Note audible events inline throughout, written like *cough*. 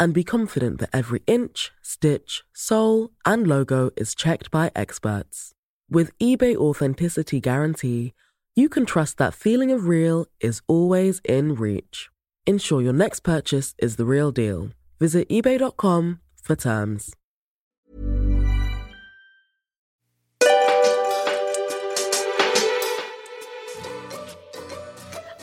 and be confident that every inch, stitch, sole, and logo is checked by experts. With eBay Authenticity Guarantee, you can trust that feeling of real is always in reach. Ensure your next purchase is the real deal. Visit eBay.com for terms.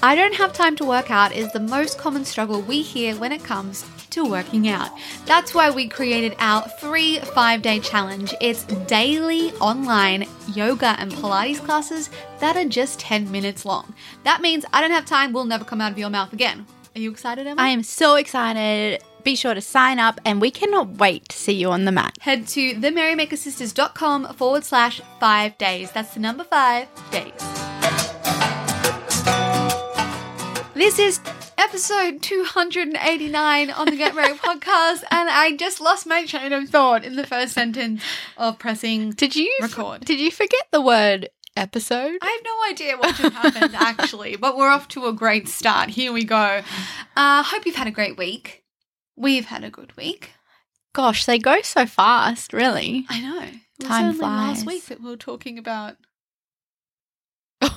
I don't have time to work out is the most common struggle we hear when it comes to working out. That's why we created our free five day challenge. It's daily online yoga and Pilates classes that are just 10 minutes long. That means I don't have time, will never come out of your mouth again. Are you excited, Emma? I am so excited. Be sure to sign up, and we cannot wait to see you on the mat. Head to themerrymakersisters.com forward slash five days. That's the number five days. This is episode 289 on the Get Ready *laughs* podcast, and I just lost my train of thought in the first sentence of pressing Did you record. Did you forget the word episode? I have no idea what just happened *laughs* actually, but we're off to a great start. Here we go. Uh, hope you've had a great week. We've had a good week. Gosh, they go so fast, really. I know. It was Time only last week that we were talking about *laughs*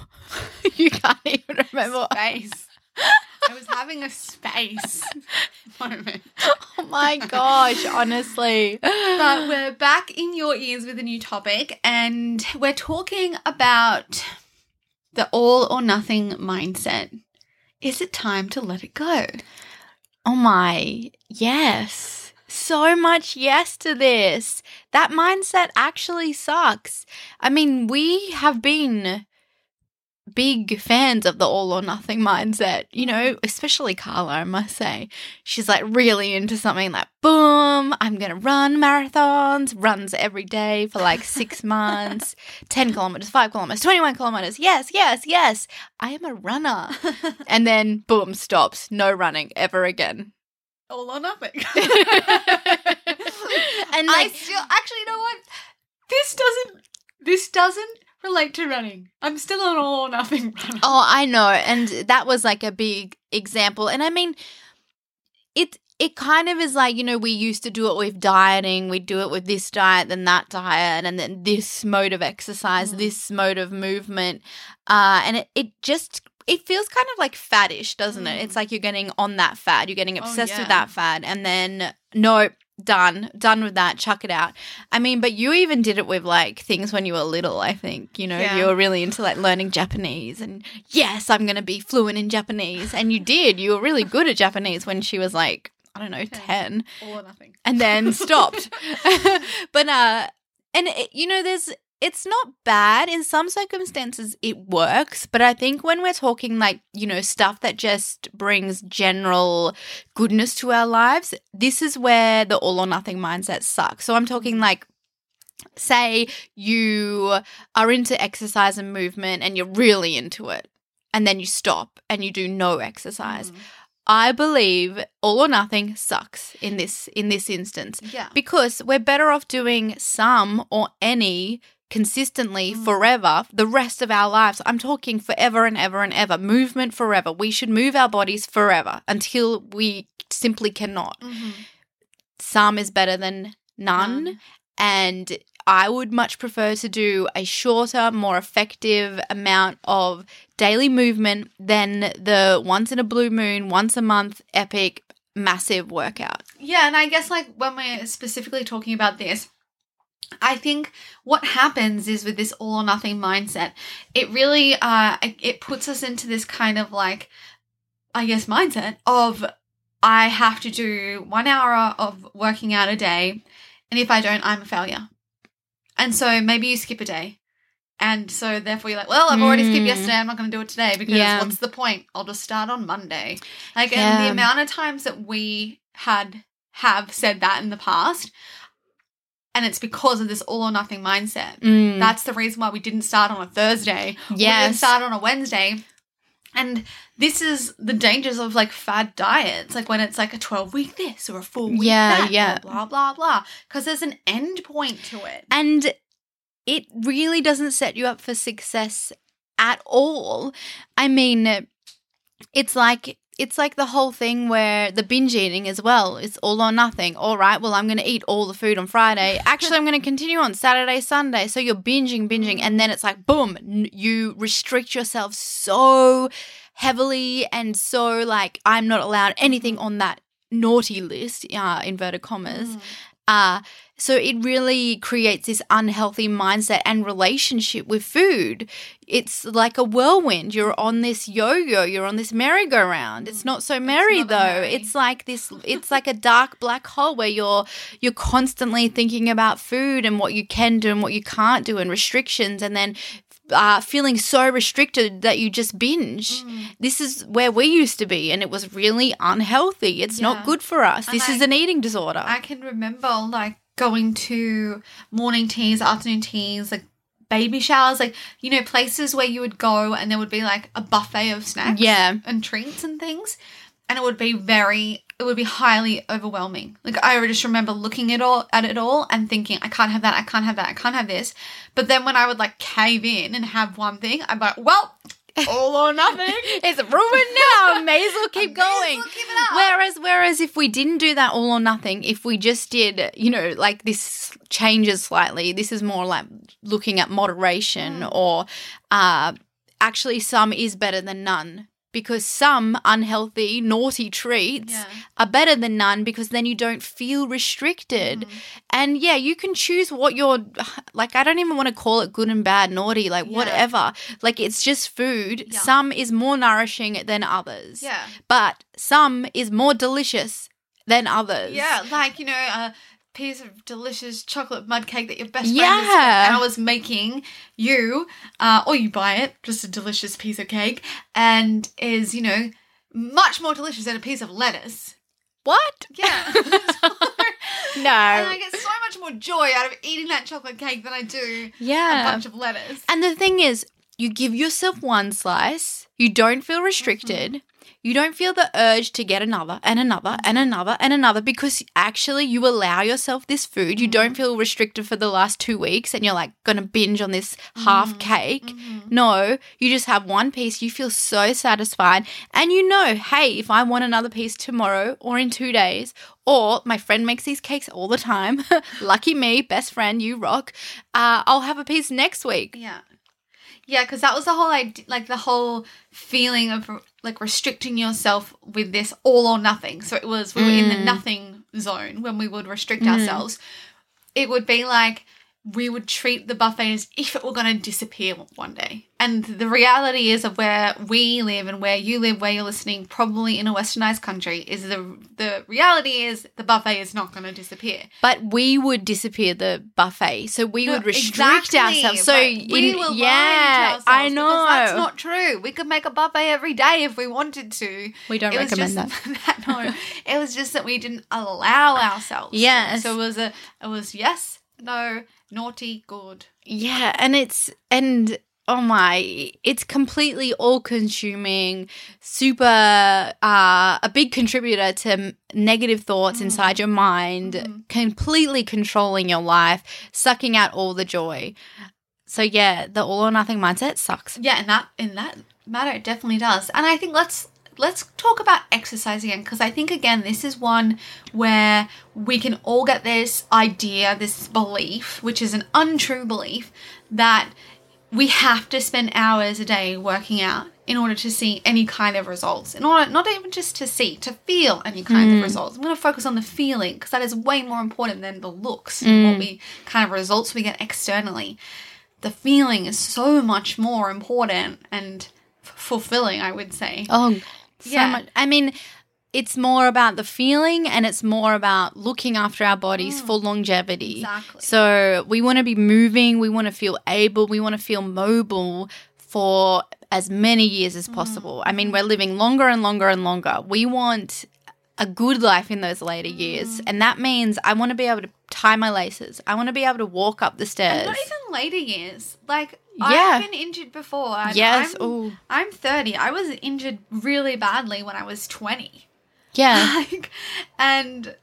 you can't even remember. space. I was having a space *laughs* moment. Oh my gosh, honestly. But we're back in your ears with a new topic, and we're talking about the all or nothing mindset. Is it time to let it go? Oh my, yes. So much yes to this. That mindset actually sucks. I mean, we have been big fans of the all or nothing mindset, you know, especially Carla, I must say. She's like really into something like, boom, I'm going to run marathons, runs every day for like six *laughs* months, 10 kilometers, five kilometers, 21 kilometers. Yes, yes, yes. I am a runner. *laughs* and then, boom, stops. No running ever again. All or nothing. *laughs* And I like, still actually, you know what? This doesn't. This doesn't relate to running. I'm still an all or nothing *laughs* runner. Oh, I know. And that was like a big example. And I mean, it it kind of is like, you know, we used to do it with dieting, we do it with this diet, then that diet, and then this mode of exercise, Mm. this mode of movement. Uh, and it, it just it feels kind of like faddish, doesn't it? Mm. It's like you're getting on that fad, you're getting Oh, obsessed yeah. with that fad, and then nope, done, done with that, chuck it out. I mean, but you even did it with like things when you were little, I think. You know, Yeah. you were really into like learning Japanese and yes, I'm going to be fluent in Japanese. And you did. You were really good at Japanese when she was like, I don't know, 10 All or nothing. and then stopped. *laughs* *laughs* but uh and it, you know there's it's not bad in some circumstances it works but i think when we're talking like you know stuff that just brings general goodness to our lives this is where the all or nothing mindset sucks so i'm talking like say you are into exercise and movement and you're really into it and then you stop and you do no exercise Mm. I believe all or nothing sucks in this in this instance Yeah. because we're better off doing some or any consistently Mm. forever the rest of our lives. I'm talking forever and ever and ever. Movement forever. We should move our bodies forever until we simply cannot. Mhm. Some is better than none. None. And I would much prefer to do a shorter, more effective amount of daily movement than the once in a blue moon, once a month, epic, massive workout. Yeah, and I guess like when we're specifically talking about this, I think what happens is with this all or nothing mindset, it really uh it- puts us into this kind of like I guess mindset of I have to do 1 hour of working out a day and if I don't I'm a failure. And so maybe you skip a day. And so therefore you're like, well, I've already skipped Mm. yesterday. I'm not going to do it today because Yeah. what's the point? I'll just start on Monday. Like, and the amount of times that we had have said that in the past, and it's because of this all or nothing mindset. Mm. That's the reason why we didn't start on a Thursday. or We didn't start on a Wednesday. And this is the dangers of like fad diets, like when it's like a 12 week this or a four week Yeah, that, yeah. blah, blah, blah. Because there's an end point to it. And it really doesn't set you up for success at all. I mean, it's like it's like the whole thing where the binge eating as well. It's all or nothing. All right, well, I'm going to eat all the food on Friday. *laughs* Actually, I'm going to continue on Saturday, Sunday. So you're binging, binging, and then it's like boom, you restrict yourself so heavily and so like I'm not allowed anything on that naughty list, uh, inverted commas. Uh, so it really creates this unhealthy mindset and relationship with food. It's like a whirlwind. You're on this yo-yo, you're on this merry-go-round. It's not so merry not though. merry. It's like this it's like a dark black hole where you're you're constantly thinking about food and what you can do and what you can't do and restrictions and then uh, feeling so restricted that you just binge. Mm. This is where we used to be, and it was really unhealthy. It's Yeah. not good for us. And This is I- an eating disorder. I can remember like going to morning teas, afternoon teas, like baby showers, like, you know, places where you would go and there would be like a buffet of snacks Yeah. and treats and things. And it would be very, it would be highly overwhelming. Like I just remember looking at all at it all and thinking, I can't have that, I can't have that, I can't have this. But then when I would like cave in and have one thing, I'm like, well, all or nothing. *laughs* it's ruined now. May as well *laughs* keep May as going. well keep it up. Whereas, whereas if we didn't do that all or nothing, if we just did, you know, like this changes slightly. This is more like looking at moderation, Mm. or uh, actually, some is better than none. Because some unhealthy, naughty treats Yeah. are better than none because then you don't feel restricted. Mm-hmm. And yeah, you can choose what you're like. I don't even want to call it good and bad, naughty, like Yeah. whatever. Like it's just food. Yeah. Some is more nourishing than others. Yeah. But some is more delicious than others. Yeah, like you know, a piece of delicious chocolate mud cake that your best friend Yeah. has I was making you, uh, or you buy it, just a delicious piece of cake, and is you know much more delicious than a piece of lettuce. What? Yeah. *laughs* No. And I get so much more joy out of eating that chocolate cake than I do yeah. a bunch of lettuce. And the thing is, you give yourself one slice, you don't feel restricted, mm-hmm. you don't feel the urge to get another and another and mm-hmm. another and another because actually you allow yourself this food. You don't mm-hmm. feel restricted for the last two weeks and you're like gonna binge on this half cake. No, you just have one piece, you feel so satisfied, and you know, hey, if I want another piece tomorrow or in two days, or my friend makes these cakes all the time, *laughs* lucky me, best friend, you rock, uh, I'll have a piece next week. Yeah. Yeah, because that was the whole idea, like the whole feeling of like restricting yourself with this all or nothing. So it was we were in the Mm. nothing zone when we would restrict ourselves. It would be like we would treat the buffet as if it were going to disappear one day. And the reality is of where we live and where you live, where you're listening, probably in a westernized country, is the the reality is the buffet is not going to disappear. But we would disappear the buffet, so we No, would restrict exactly, ourselves. So in, we to yeah, ourselves I know. that's not true. We could make a buffet every day if we wanted to. we don't It recommend just *laughs* that. no, it was just that we didn't allow ourselves. Yes. So it was a it was yes, no, naughty, good. Yeah, and it's and oh my, it's completely all consuming, super uh a big contributor to negative thoughts Mm. inside your mind, Mhm. completely controlling your life, sucking out all the joy. So yeah, the all or nothing mindset sucks. Yeah, and that in that matter it definitely does. And I think let's let's talk about exercise again because I think again this is one where we can all get this idea, this belief, which is an untrue belief that we have to spend hours a day working out in order to see any kind of results. In order not even just to see, to feel any kind of mm. results. I'm going to focus on the feeling because that is way more important than the looks and what mm. we kind of results we get externally the feeling is so much more important and fulfilling, I would say. Oh, so Yeah. much. I mean, it's more about the feeling and it's more about looking after our bodies for longevity. Mm. Exactly. So we want to be moving, we want to feel able, we want to feel mobile for as many years Mm. as possible. I mean, we're living longer and longer and longer. We want a good life in those later years. And that means I want to be able to tie my laces. I want to be able to walk up the And stairs. not even later years. Like Yeah. I've been injured before. and yes. I'm, I'm 30. I was injured really badly when I was 20. yeah. *laughs* like, and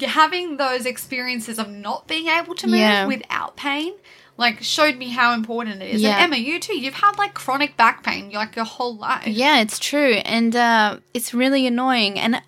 having those experiences of not being able to move Yeah. without pain like showed me how important it is Yeah. and emma you too you've had like chronic back pain like your whole life Yeah, it's true. And uh, it's really annoying. And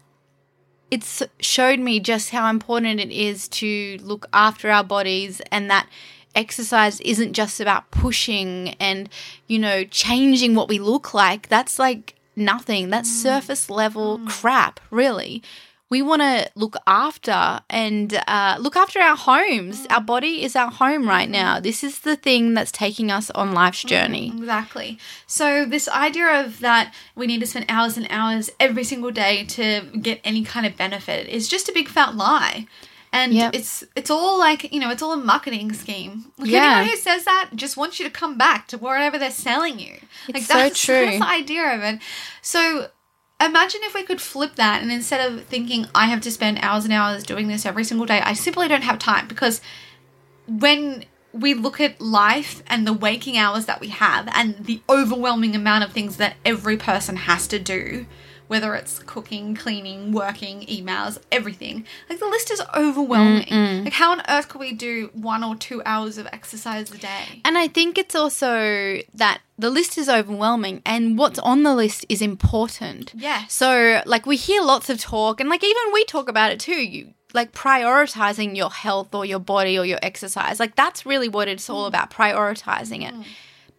it's showed me just how important it is to look after our bodies and that exercise isn't just about pushing and, you know, changing what we look like. That's like nothing. That's mm. surface level mm. crap, really. We want to look after and uh, look after our homes. Our mm. body is our home right now. This is the thing that's taking us on life's journey. Exactly. So this idea of that we need to spend hours and hours every single day to get any kind of benefit is just a big fat lie. And Yep. it's it's all like, you know, it's all a marketing scheme. Like Yeah. anyone who says that just wants you to come back to wherever they're selling you. like It's so that's, *laughs* true. that's the idea of it. So imagine if we could flip that and instead of thinking I have to spend hours and hours doing this every single day, I simply don't have time because when we look at life and the waking hours that we have and the overwhelming amount of things that every person has to do, whether it's cooking, cleaning, working, emails, everything, like the list is overwhelming. Like, how on earth could we do one or two hours of exercise a day? And I think it's also that the list is overwhelming and what's on the list is important. Yeah. So, like, we hear lots of talk, and like, even we talk about it too. You like prioritizing your health or your body or your exercise. Like, that's really what it's all mm. about prioritizing it. Mm.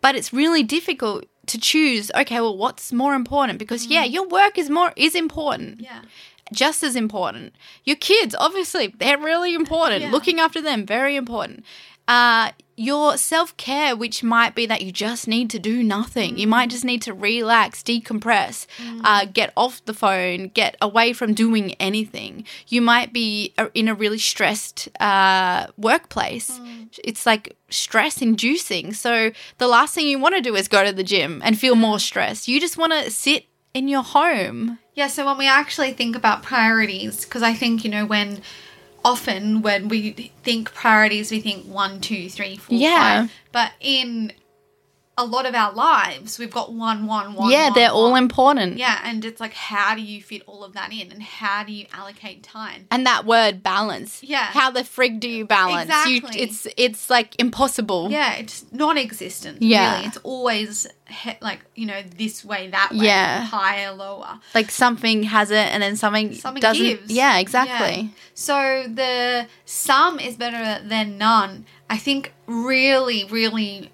But it's really difficult to choose, okay, well, what's more important? Because, yeah, mm. your work is more, is important Yeah. just as important. Your kids, obviously, they're really important. Yeah. Looking after them, very important. Uh, your self care, which might be that you just need to do nothing. You might just need to relax, decompress, uh, get off the phone, get away from doing anything. You might be uh, in a really stressed uh, workplace. It's like stress inducing. So the last thing you want to do is go to the gym and feel more stressed. You just want to sit in your home. Yeah, so when we actually think about priorities, because I think, you know, when often when we think priorities, we think one, two, three, four, Yeah. five. But in a lot of our lives, we've got one, one, one. yeah, one, they're all one. important. Yeah, and it's like, how do you fit all of that in, and how do you allocate time? And that word balance. Yeah. How the frig do you balance? Exactly. You, it's it's like impossible. Yeah, it's non-existent. Yeah. really. it's always he- like you know this way, that way, Yeah. higher, lower. Like something has it and then something, Something doesn't. gives. Yeah, exactly. Yeah. So the some is better than none. I think really, really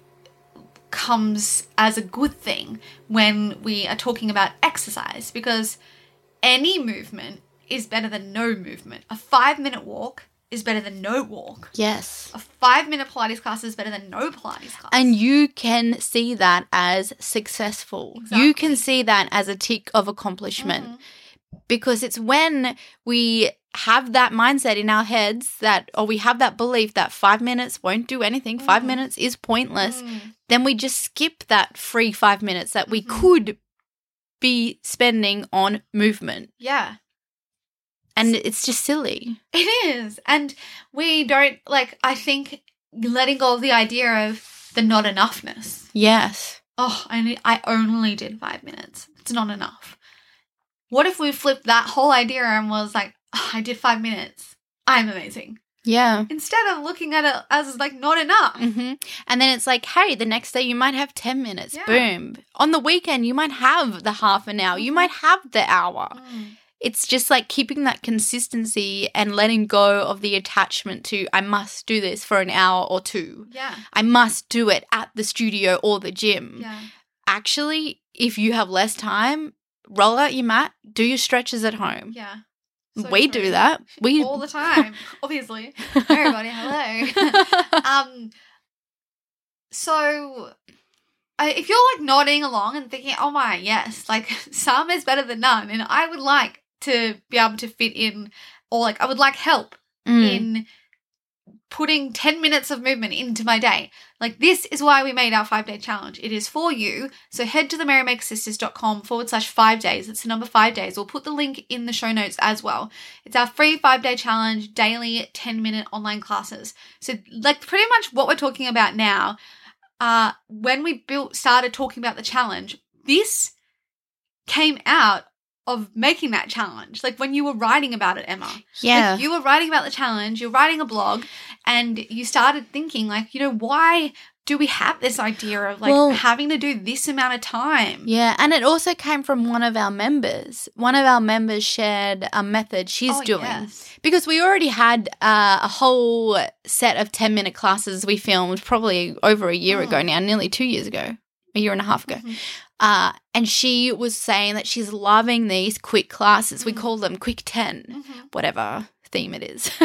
comes as a good thing when we are talking about exercise because any movement is better than no movement. A five minute walk is better than no walk. Yes. A five minute Pilates class is better than no Pilates class. And you can see that as successful. You can see that as a tick of accomplishment. Mhm. Because it's when we have that mindset in our heads that, or we have that belief that five minutes won't do anything, five Mm. minutes is pointless, Mm. then we just skip that free five minutes that we Mhm. could be spending on movement. Yeah. And it's just silly. It is. And we don't like I think letting go of the idea of the not enoughness. Yes. Oh, I need, I only did 5 minutes. It's not enough. What if we flipped that whole idea and was like, "Oh, I did 5 minutes. I'm amazing. Yeah. Instead of looking at it as like not enough. hmm And then it's like, hey, the next day you might have 10 minutes. Yeah. Boom. On the weekend, you might have the half an hour. You might have the hour. Mm. It's just like keeping that consistency and letting go of the attachment to, I must do this for an hour or two. Yeah. I must do it at the studio or the gym. Yeah. Actually, if you have less time, roll out your mat, do your stretches at home. Yeah. So we true. do that. We all the time, *laughs* obviously. Everybody, hello. *laughs* um so I, if you're like nodding along and thinking oh my yes like *laughs* some is better than none and i would like to be able to fit in or like i would like help Mm. in putting 10 minutes of movement into my day. Like, this is why we made our five day challenge. It is for you. So, head to the merrymakersisters.com forward slash five days. It's the number five days. We'll put the link in the show notes as well. It's our free five day challenge, daily 10 minute online classes. So, like, pretty much what we're talking about now, uh, when we built, started talking about the challenge, this came out of making that challenge. Like when you were writing about it, Emma. Yeah. Like you were writing about the challenge, you're writing a blog, and you started thinking, like, you know, why do we have this idea of like Well- having to do this amount of time? Yeah, and it also came from one of our members. One of our members shared a method she's Oh, doing. yes. Because we already had uh, a whole set of 10 minute classes we filmed probably over a year Mm. ago now, nearly two years ago, a year and a half ago. Mhm. Uh, and she was saying that she's loving these quick classes. We Mhm. call them Quick 10 Mhm. whatever theme it is. *laughs*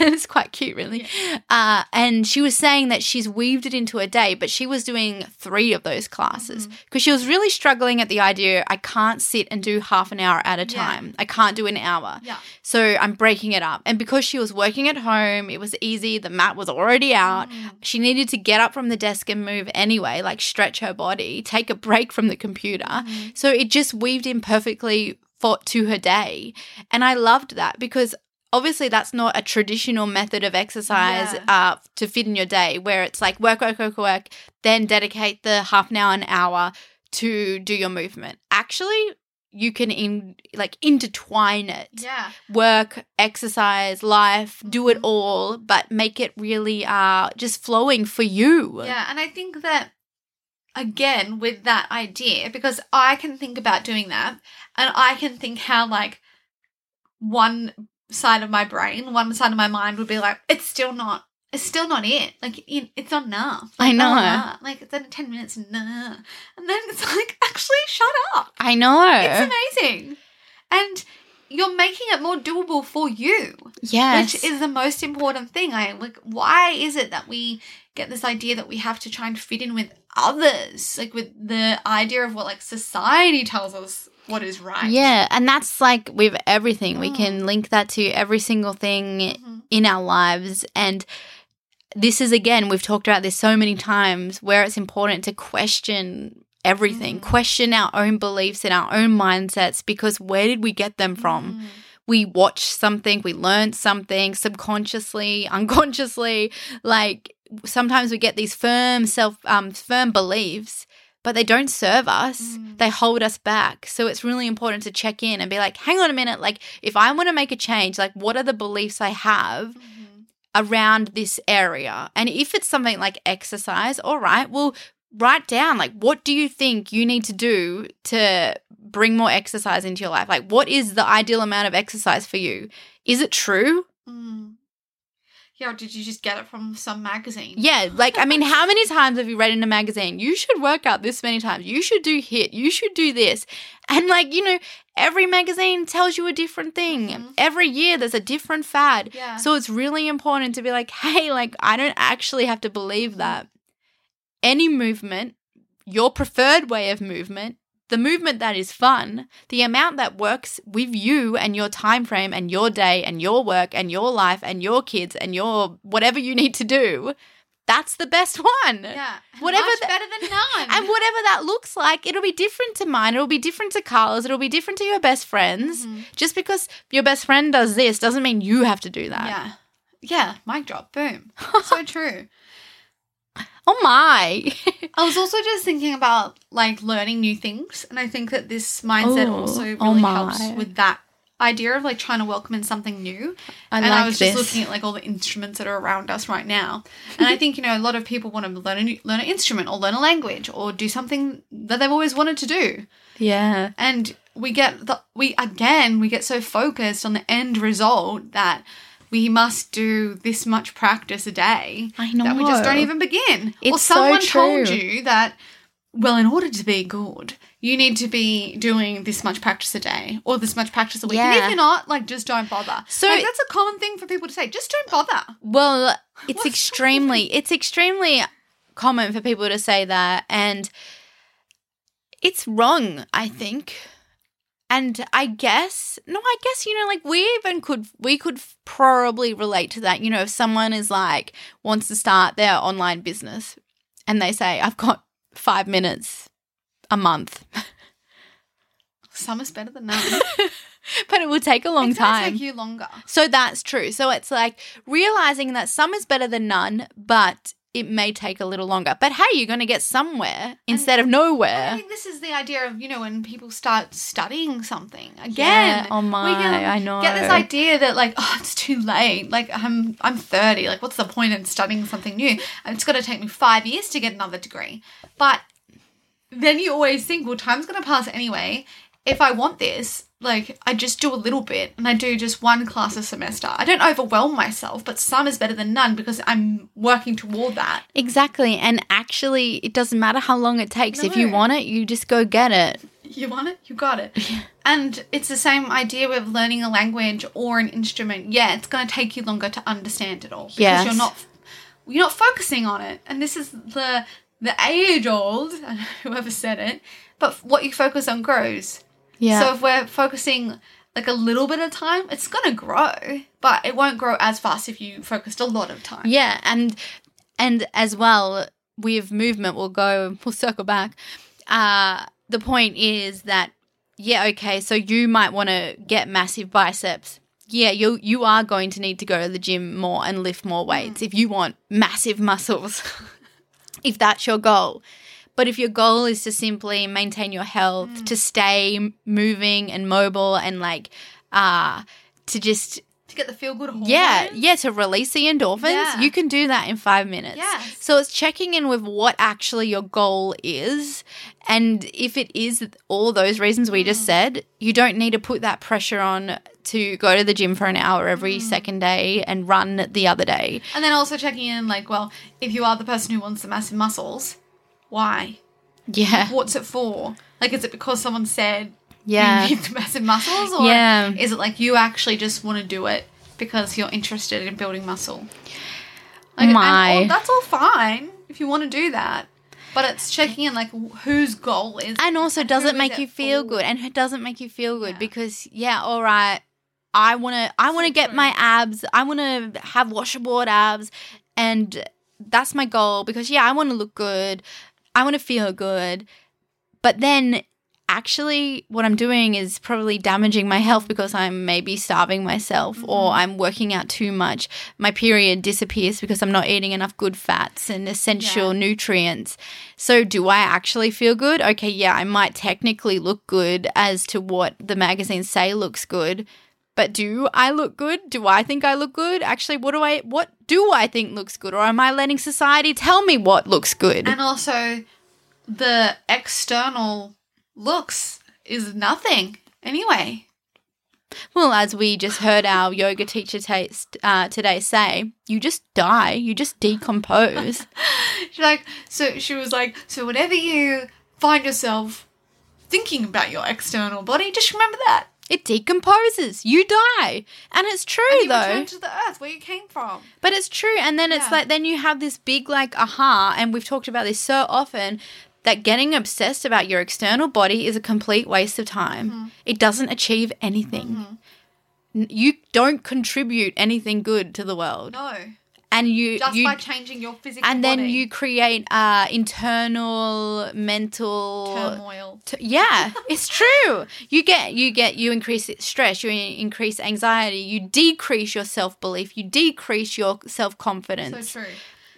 it's quite cute, really. Uh, and she was saying that she's weaved it into a day, but she was doing three of those classes because she was really struggling at the idea I can't sit and do half an hour at a Yeah. time. I can't do an hour. Yeah. So I'm breaking it up. And because she was working at home, it was easy. The mat was already out. Mm. She needed to get up from the desk and move anyway, like stretch her body, take a break from the computer. Mhm. So it just weaved in perfectly for to her day. And I loved that because obviously that's not a traditional method of exercise Yeah. uh, to fit in your day where it's like work, work, work, work, then dedicate the half an hour, an hour to do your movement. Actually, you can in like intertwine it. Yeah. Work, exercise, life, do it Mhm. all, but make it really uh just flowing for you. Yeah, and I think that again with that idea because I can think about doing that and I can think how like one side of my brain, one side of my mind would be like it's still not it's still not it. Like it's not enough. I know. Like it's in 10 minutes nah. And then it's *laughs* like actually shut up. I know. It's amazing. And you're making it more doable for you yes. which is the most important thing. I like why is it that we get this idea that we have to try and fit in with others, like with the idea of what like society tells us what is right. Yeah, and that's like with everything. We Mm. can link that to every single thing Mhm. in our lives. And this is, again, we've talked about this so many times where it's important to question everything, Mm. question our own beliefs and our own mindsets because where did we get them from? Mhm. We watched something, we learned something subconsciously, *laughs* unconsciously. Like sometimes we get these firm self, um, firm beliefs, but they don't serve us. Mm. They hold us back. So it's really important to check in and be like, hang on a minute. Like, if I want to make a change, like, what are the beliefs I have Mhm. around this area? And if it's something like exercise, all right, well, write down, like, what do you think you need to do to bring more exercise into your life? Like, what is the ideal amount of exercise for you? Is it true? Mm. Yeah, or did you just get it from some magazine? Yeah, like I mean, how many times have you read in a magazine? You should work out this many times. You should do HIIT. You should do this. And like, you know, every magazine tells you a different thing. Mhm. Every year there's a different fad. Yeah. So it's really important to be like, hey, like I don't actually have to believe that. Any movement, your preferred way of movement, the movement that is fun, the amount that works with you and your time frame and your day and your work and your life and your kids and your whatever you need to do, that's the best *laughs* one. yeah. Whatever Much the- better than none. And whatever that looks like, it'll be different to mine. It'll be different to Carla's. It'll be different to your best friends. Mhm. Just because your best friend does this doesn't mean you have to do that. Yeah. Yeah. Mic drop. Boom. *laughs* so true. Oh my. I was also just thinking about like learning new things, and I think that this mindset Oh, also oh really oh helps with that idea of like trying to welcome in something new. I and like I was this. just looking at like all the instruments that are around us right now, and I think you know a lot of people want to learn a new, learn an instrument or learn a language or do something that they've always wanted to do, yeah. and we get the we again we get so focused on the end result that. We must do this much practice a day I know. that we just don't even begin. or It's so someone told you that, well, in order to be good, you need to be doing this much practice a day or this much practice a week. And if you're not, like, just don't bother. So- like, that's a common thing for people to say. Just don't bother. Well, *laughs* it's What's extremely it's extremely common for people to say that and it's wrong, I think. And I guess no, I guess you know, like we even could we could probably relate to that. You know, if someone is like wants to start their online business and they say, "I've got five minutes a month," *laughs* Summer's better than none. *laughs* but it will take a long it's time. take you longer. so that's true. So it's like realizing that some is better than none, but it may take a little longer. But hey, you're going to get somewhere instead of nowhere. I think this is the idea of you know when people start studying something again. Yeah, oh my, I know. Get this idea that like oh it's too late. Like I'm I'm thirty. Like what's the point in studying something new? It's going to take me five years to get another degree. But then you always think, well, time's going to pass anyway. If I want this, like I just do a little bit and I do just one class a semester. I don't overwhelm myself, but some is better than none because I'm working toward that. Exactly. And actually, it doesn't matter how long it takes. If you want it, you just go get it. You want it? You got it. And it's the same idea with learning a language or an instrument. Yeah, it's going to take you longer to understand it all because Yes. you're not you're not focusing on it. And this is the the age old, *laughs* whoever said it, but what you focus on grows. Yeah. So if we're focusing like a little bit of time, it's going to grow, but it won't grow as fast if you focused a lot of time. yeah. And, and as well, with movement, we'll go, we'll circle back. Uh, the point is that, yeah, okay, so you might want to get massive biceps. Yeah, you you are going to need to go to the gym more and lift more weights if you want massive muscles. *laughs* if that's your goal. But if your goal is to simply maintain your health, to stay moving and mobile and like uh to just To get the feel good hormones. yeah, yeah, to release the endorphins, Yeah. you can do that in 5 minutes. Yes. So it's checking in with what actually your goal is and if it is all those reasons we Mm. just said, you don't need to put that pressure on to go to the gym for an hour every Mm. second day and run the other day. And then also checking in, like, well, if you are the person who wants the massive muscles, why? Yeah. What's it for? Like, is it because someone said Yeah. you need massive muscles, or Yeah. is it like you actually just want to do it because you're interested in building muscle? Like, My. all- that's all fine if you want to do that, but it's checking in, like, whose goal is, and also does it make you feel for? good and it doesn't make you feel good Yeah. because yeah all right i want to i want to get my abs i want to have washboard abs and that's my goal because yeah i want to look good i want to feel good but then actually what i'm doing is probably damaging my health because i'm maybe starving myself or Mm-hmm. i'm working out too much my period disappears because i'm not eating enough good fats and essential Yeah. nutrients so do i actually feel good okay yeah i might technically look good as to what the magazines say looks good but do I look good? Do I think I look good? Actually, what do I what do I think looks good or am I letting society tell me what looks good? And also, the external looks is nothing anyway. Well, as we just heard our yoga teacher taste, uh, today say, you just die, you just decompose. *laughs* She's like, so she was like, so whenever you find yourself thinking about your external body, just remember that. It decomposes, you die. And it's true And you though. return to the earth where you came from. But it's true. And then it's Yeah. like, then you have this big, like, aha. And we've talked about this so often that getting obsessed about your external body is a complete waste of time. Mm-hmm. It doesn't achieve anything. N You don't contribute anything good to the world. No, And you, just you by changing your physical and then body. you create uh, internal mental turmoil. T- yeah, it's true. You get you get you increase stress, you increase anxiety, you decrease your self belief, you decrease your self confidence. So true.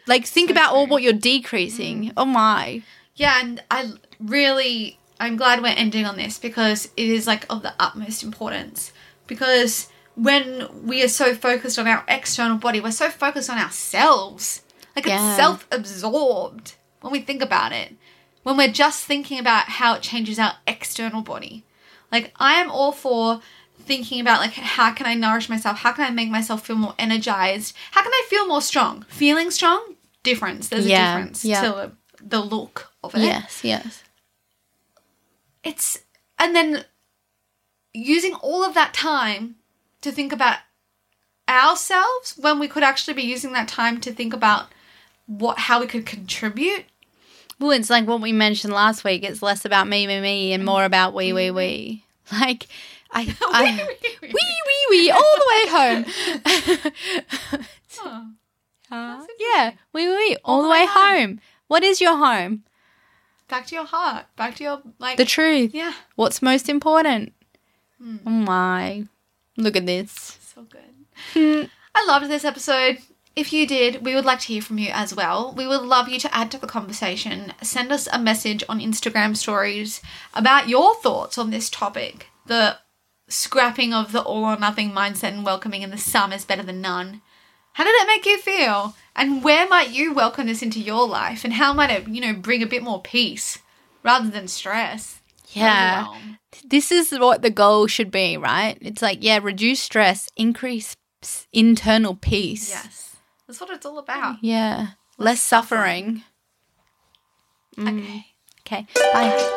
like think So about all true. Mm. what you're decreasing. Oh my, Yeah, and I really, I'm glad we're ending on this because it is like of the utmost importance. Because when we are so focused on our external body, we're so focused on ourselves. Like Yeah. it's self absorbed when we think about it. When we're just thinking about how it changes our external body. Like I am all for thinking about like how can I nourish myself? How can I make myself feel more energized? How can I feel more strong? Feeling strong? Difference. There's Yeah, a difference yeah. to the look of it yes, yes, it's and then using all of that time to think about ourselves when we could actually be using that time to think about what how we could contribute Well, it's like what we mentioned last week. It's less about me, me, me, and more about we, we, we. *laughs* Like I, *laughs* I wee, wee. wee wee wee all the way home. *laughs* Oh, Uh, yeah, wee wee wee all, the way, home. What is your home? back to your heart. Back to your like. The truth. yeah, What's most important? Hmm. Oh my! Look at this. so good. Hmm. I loved this episode. If you did, we would like to hear from you as well. We would love you to add to the conversation. Send us a message on Instagram stories about your thoughts on this topic the scrapping of the all or nothing mindset and welcoming in the some is better than none. How did it make you feel? And where might you welcome this into your life? And how might it, you know, bring a bit more peace rather than stress? Yeah. This is what the goal should be, right? It's like, yeah, reduce stress, increase internal peace. Yes. That's what it's all about. Yeah. Less suffering. Mm. Okay. Okay. Bye.